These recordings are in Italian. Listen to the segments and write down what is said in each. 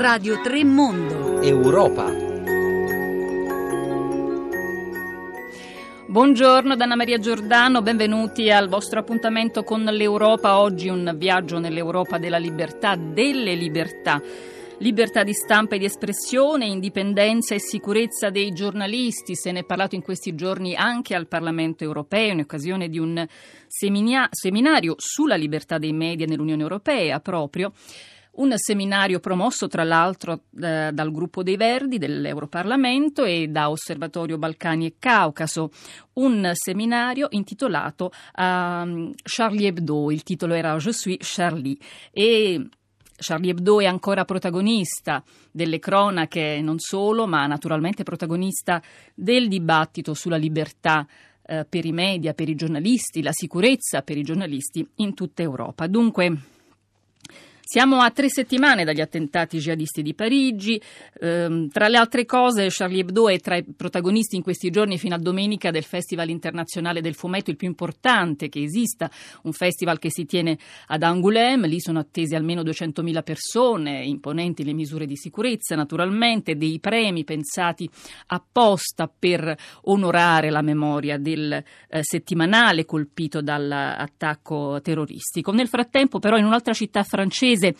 Radio 3 Mondo. Europa. Buongiorno da Anna Maria Giordano, benvenuti al vostro appuntamento con l'Europa. Oggi un viaggio nell'Europa della libertà, delle libertà. Libertà di stampa e di espressione, indipendenza e sicurezza dei giornalisti. Se ne è parlato in questi giorni anche al Parlamento europeo in occasione di un seminario sulla libertà dei media nell'Unione Europea proprio. Un seminario promosso tra l'altro eh, dal gruppo dei Verdi dell'Europarlamento e da Osservatorio Balcani e Caucaso. Un seminario intitolato uh, Charlie Hebdo. Il titolo era Je suis Charlie. E Charlie Hebdo è ancora protagonista delle cronache, non solo, ma naturalmente protagonista del dibattito sulla libertà eh, per i media, per i giornalisti, la sicurezza per i giornalisti in tutta Europa. Dunque, siamo a tre settimane dagli attentati jihadisti di Parigi. Ehm, tra le altre cose, Charlie Hebdo è tra i protagonisti in questi giorni fino a domenica del Festival internazionale del fumetto, il più importante che esista, un festival che si tiene ad Angoulême. Lì sono attesi almeno 200.000 persone, imponenti le misure di sicurezza, naturalmente, dei premi pensati apposta per onorare la memoria del eh, settimanale colpito dall'attacco terroristico. Nel frattempo, però, in un'altra città francese, inglese.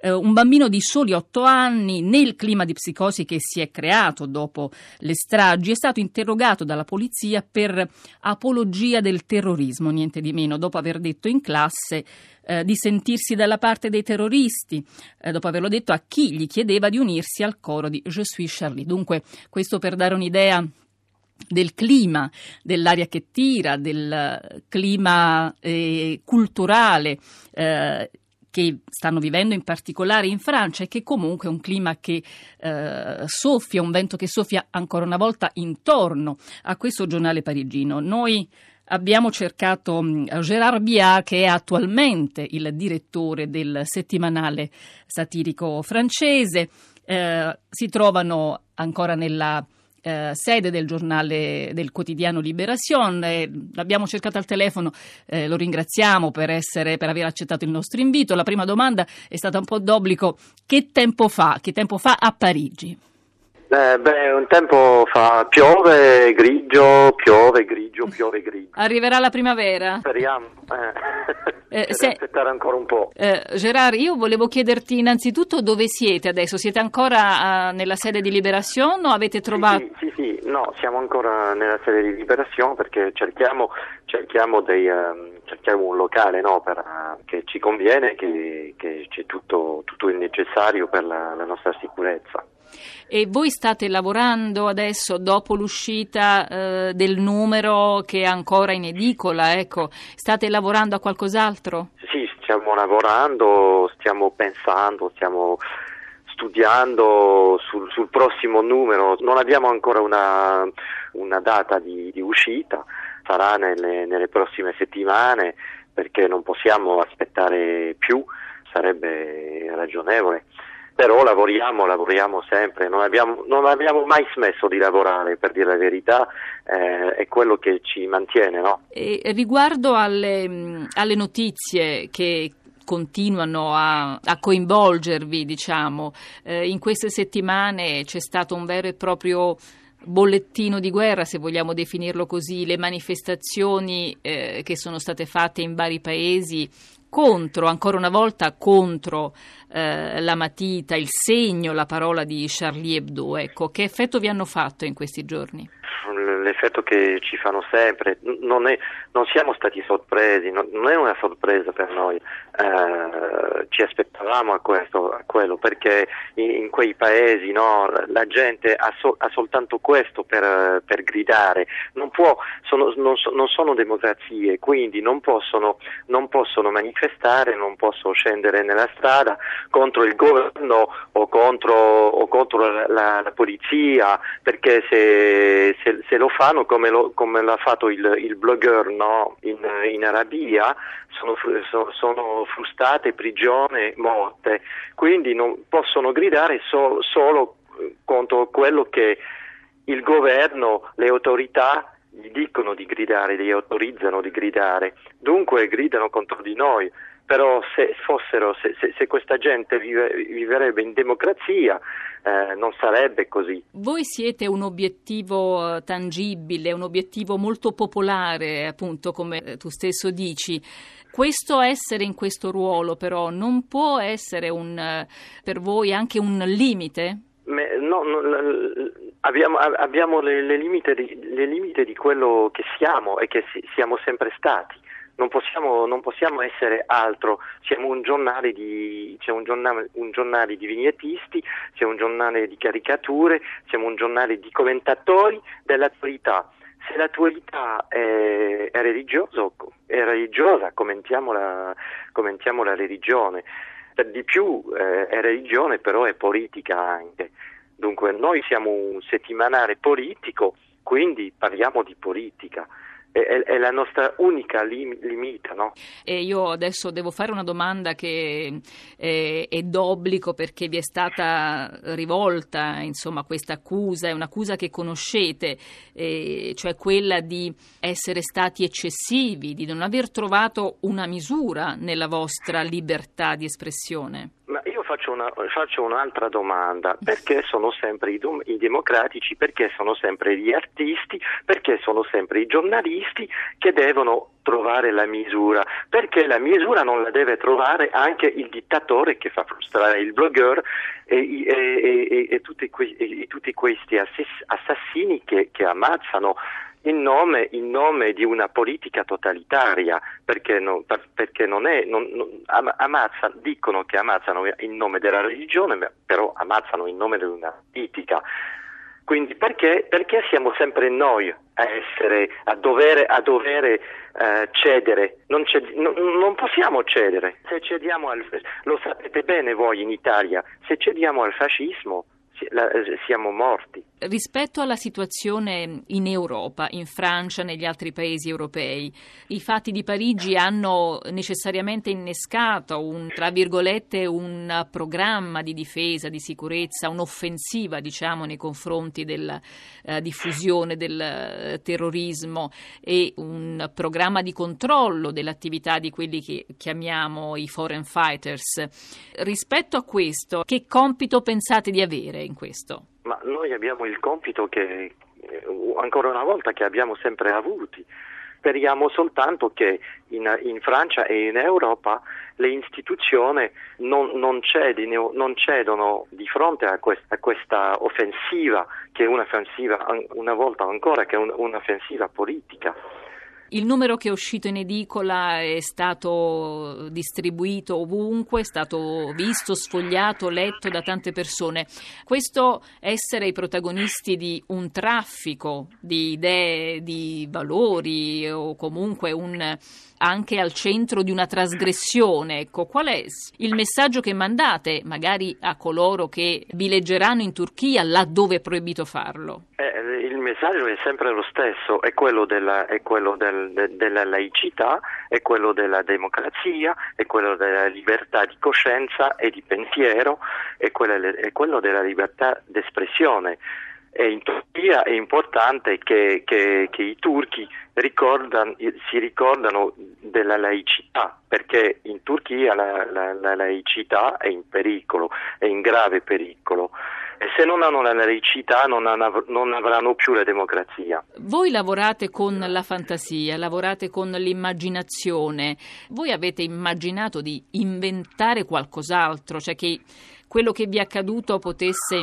Eh, un bambino di soli otto anni, nel clima di psicosi che si è creato dopo le stragi, è stato interrogato dalla polizia per apologia del terrorismo, niente di meno, dopo aver detto in classe eh, di sentirsi dalla parte dei terroristi, eh, dopo averlo detto a chi gli chiedeva di unirsi al coro di Je suis Charlie. Dunque, questo per dare un'idea del clima, dell'aria che tira, del clima eh, culturale eh, che stanno vivendo in particolare in Francia e che comunque è un clima che eh, soffia, un vento che soffia ancora una volta intorno a questo giornale parigino. Noi abbiamo cercato mm, Gérard Biat, che è attualmente il direttore del settimanale satirico francese. Eh, si trovano ancora nella eh, sede del giornale del quotidiano Liberation. Eh, l'abbiamo cercato al telefono, eh, lo ringraziamo per, essere, per aver accettato il nostro invito. La prima domanda è stata un po' d'obbligo: che tempo fa? Che tempo fa a Parigi? Eh, beh, un tempo fa piove, grigio, piove, grigio, piove, grigio. Arriverà la primavera? Speriamo. Eh. eh, se, aspettare ancora un po'. Eh, Gerard, io volevo chiederti innanzitutto dove siete adesso? Siete ancora uh, nella sede di Liberation o avete trovato... Sì, sì, sì, no, siamo ancora nella sede di Liberation perché cerchiamo, cerchiamo, dei, uh, cerchiamo un locale no, per, uh, che ci conviene, che, che c'è tutto, tutto, il necessario per la, la nostra sicurezza. E voi state lavorando adesso dopo l'uscita eh, del numero che è ancora in edicola, ecco, state lavorando a qualcos'altro? Sì, stiamo lavorando, stiamo pensando, stiamo studiando sul, sul prossimo numero, non abbiamo ancora una, una data di, di, uscita, sarà nelle, nelle prossime settimane perché non possiamo aspettare più, sarebbe ragionevole però lavoriamo, lavoriamo sempre, non abbiamo, non abbiamo, mai smesso di lavorare, per dire la verità, eh, è quello che ci mantiene. No? riguardo alle, alle, notizie che continuano a, a coinvolgervi, diciamo, eh, in queste settimane c'è stato un vero e proprio bollettino di guerra, se vogliamo definirlo così, le manifestazioni eh, che sono state fatte in vari paesi contro, ancora una volta contro eh, la matita, il segno, la parola di Charlie Hebdo. Ecco, che effetto vi hanno fatto in questi giorni? L'effetto che ci fanno sempre, non, è, non siamo stati sorpresi, non, non, è una sorpresa per noi, eh, ci aspettavamo a questo, a quello, perché in, in quei paesi no, la gente ha, so, ha, soltanto questo per, per gridare, non, può, sono, non, non, sono democrazie, quindi non possono, non possono manifestare, non possono scendere nella strada contro il governo o contro, o contro la, la, la, polizia, perché se, se, se lo fanno come, lo, come l'ha fatto il, il blogger no? in, in, Arabia, sono, sono, frustate, prigione, morte, quindi non possono gridare so, solo contro quello che il governo, le autorità gli dicono di gridare, li autorizzano di gridare, dunque gridano contro di noi però se fossero, se, se, se questa gente vive, viverebbe in democrazia eh, non sarebbe così. Voi siete un obiettivo eh, tangibile, un obiettivo molto popolare, appunto, come eh, tu stesso dici. Questo essere in questo ruolo però non può essere un, eh, per voi anche un limite? No, no, abbiamo, abbiamo le, le, limite di, le limite di quello che siamo e che siamo sempre stati non possiamo, non possiamo, essere altro, siamo un giornale, di, c'è un giornale, un giornale di vignettisti, c'è un giornale di caricature, siamo un giornale di commentatori dell'attualità. Se l'attualità è, è, religioso, è religiosa, commentiamo la religione. Per di più eh, è religione, però è politica anche. Dunque noi siamo un settimanale politico, quindi parliamo di politica è, è la nostra unica lim- limita. No? E io adesso devo fare una domanda che è, è d'obbligo perché vi è stata rivolta insomma, questa accusa, è un'accusa che conoscete, eh, cioè quella di essere stati eccessivi, di non aver trovato una misura nella vostra libertà di espressione faccio, una, faccio, un'altra domanda. Perché sono sempre i, i, democratici, perché sono sempre gli artisti, perché sono sempre i giornalisti che devono trovare la misura? Perché la misura non la deve trovare anche il dittatore che fa frustrare il blogger e, e, e, e tutti, que, tutti, questi assassini che, che ammazzano in nome, in nome, di una politica totalitaria, perché, non, perché non è, non, non, amazza, dicono che ammazzano in nome della religione, però ammazzano in nome di una politica. Quindi perché, perché siamo sempre noi a, essere, a dovere, a dovere uh, cedere? Non, ced- non, possiamo cedere. Se cediamo al, lo sapete bene voi in Italia, se cediamo al fascismo siamo morti. Rispetto alla situazione in Europa, in Francia, negli altri paesi europei, i fatti di Parigi hanno necessariamente innescato un, tra virgolette, un programma di difesa, di sicurezza, un'offensiva, diciamo, nei confronti della uh, diffusione del uh, terrorismo e un programma di controllo dell'attività di quelli che chiamiamo i foreign fighters. Rispetto a questo, che compito pensate di avere in questo? Ma noi abbiamo il compito che, eh, ancora una volta, che abbiamo sempre avuto. Speriamo soltanto che in, in, Francia e in Europa le istituzioni non, non, cedino, non cedono di fronte a, quest, a, questa offensiva, che è un'offensiva, una volta ancora, che è un, un'offensiva politica. Il numero che è uscito in edicola è stato distribuito ovunque, è stato visto, sfogliato, letto da tante persone. Questo essere i protagonisti di un traffico di idee, di valori o comunque un, anche al centro di una trasgressione, ecco, qual è il messaggio che mandate magari a coloro che vi leggeranno in Turchia laddove è proibito farlo? Eh, messaggio è sempre lo stesso, è quello della, è quello del, de, della laicità, è quello della democrazia, è quello della libertà di coscienza e di pensiero, è, quella, è quello della libertà d'espressione. E in Turchia è importante che, che, che i turchi ricordan, si ricordano della laicità, perché in Turchia la, la, la laicità è in pericolo, è in grave pericolo. E se non hanno la laicità non, hanno, non, avranno più la democrazia. Voi lavorate con la fantasia, lavorate con l'immaginazione. Voi avete immaginato di inventare qualcos'altro, cioè che quello che vi è accaduto potesse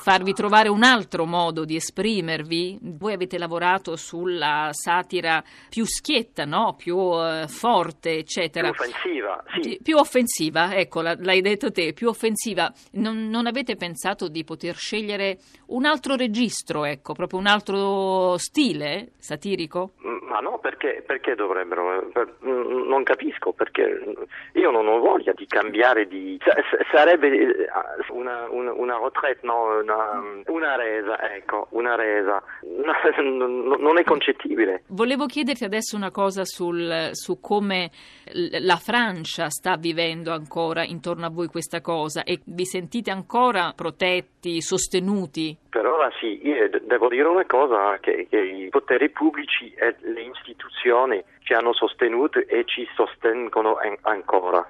farvi trovare un altro modo di esprimervi? Voi avete lavorato sulla satira più schietta, no? più uh, forte, eccetera. Più offensiva, sì. Più offensiva, ecco, l'hai detto te, più offensiva. Non, non, avete pensato di poter scegliere un altro registro, ecco, proprio un altro stile satirico? Ma no, perché, perché dovrebbero? Non capisco, perché io non ho voglia di cambiare di... Sarebbe eh, una, una, una retraite, no? una, una resa, ecco, una resa. No, non è concettibile. Volevo chiederti adesso una cosa sul, su come la Francia sta vivendo ancora intorno a voi questa cosa e vi sentite ancora protetti, sostenuti? Per ora sì, io devo dire una cosa, che, che i poteri pubblici e le istituzioni ci hanno sostenuto e ci sostengono ancora.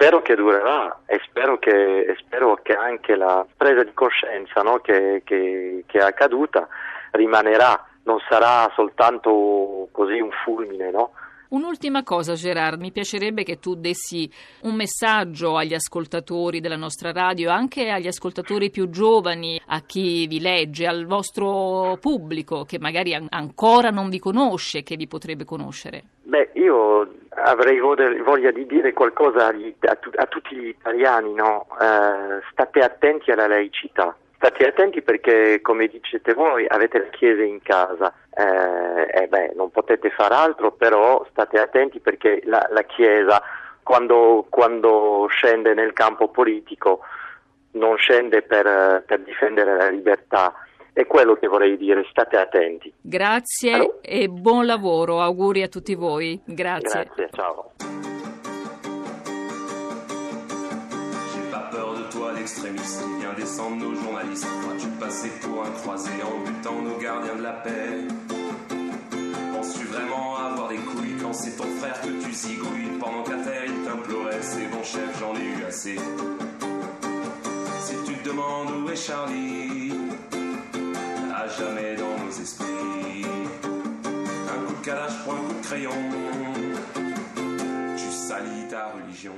Spero che durerà e spero che, e spero che anche la presa di coscienza no, che, che, che, è accaduta rimanerà, non sarà soltanto così un fulmine, no? Un'ultima cosa Gerard, mi piacerebbe che tu dessi un messaggio agli ascoltatori della nostra radio, anche agli ascoltatori più giovani, a chi vi legge, al vostro pubblico che magari ancora non vi conosce, che vi potrebbe conoscere. Beh, io avrei voglia di dire qualcosa a, a tutti gli italiani, no? eh, state attenti alla laicità. State attenti perché, come dicete voi, avete la Chiesa in casa. Eh, eh beh, non potete fare altro, però state attenti perché la, la Chiesa, quando, quando, scende nel campo politico, non scende per, per, difendere la libertà. È quello che vorrei dire, state attenti. Grazie allora? e buon lavoro, auguri a tutti voi. Grazie. Grazie, ciao. extrémistes qui vient descendre nos journalistes. Crois-tu passer pour un croisé en butant nos gardiens de la paix Penses-tu vraiment avoir des couilles quand c'est ton frère que tu zigouilles pendant qu'à terre il t'implorait C'est bon chef, j'en ai eu assez. Si tu te demandes où est Charlie, jamais dans nos esprits. Un coup de calage pour un coup de crayon, tu salis ta religion.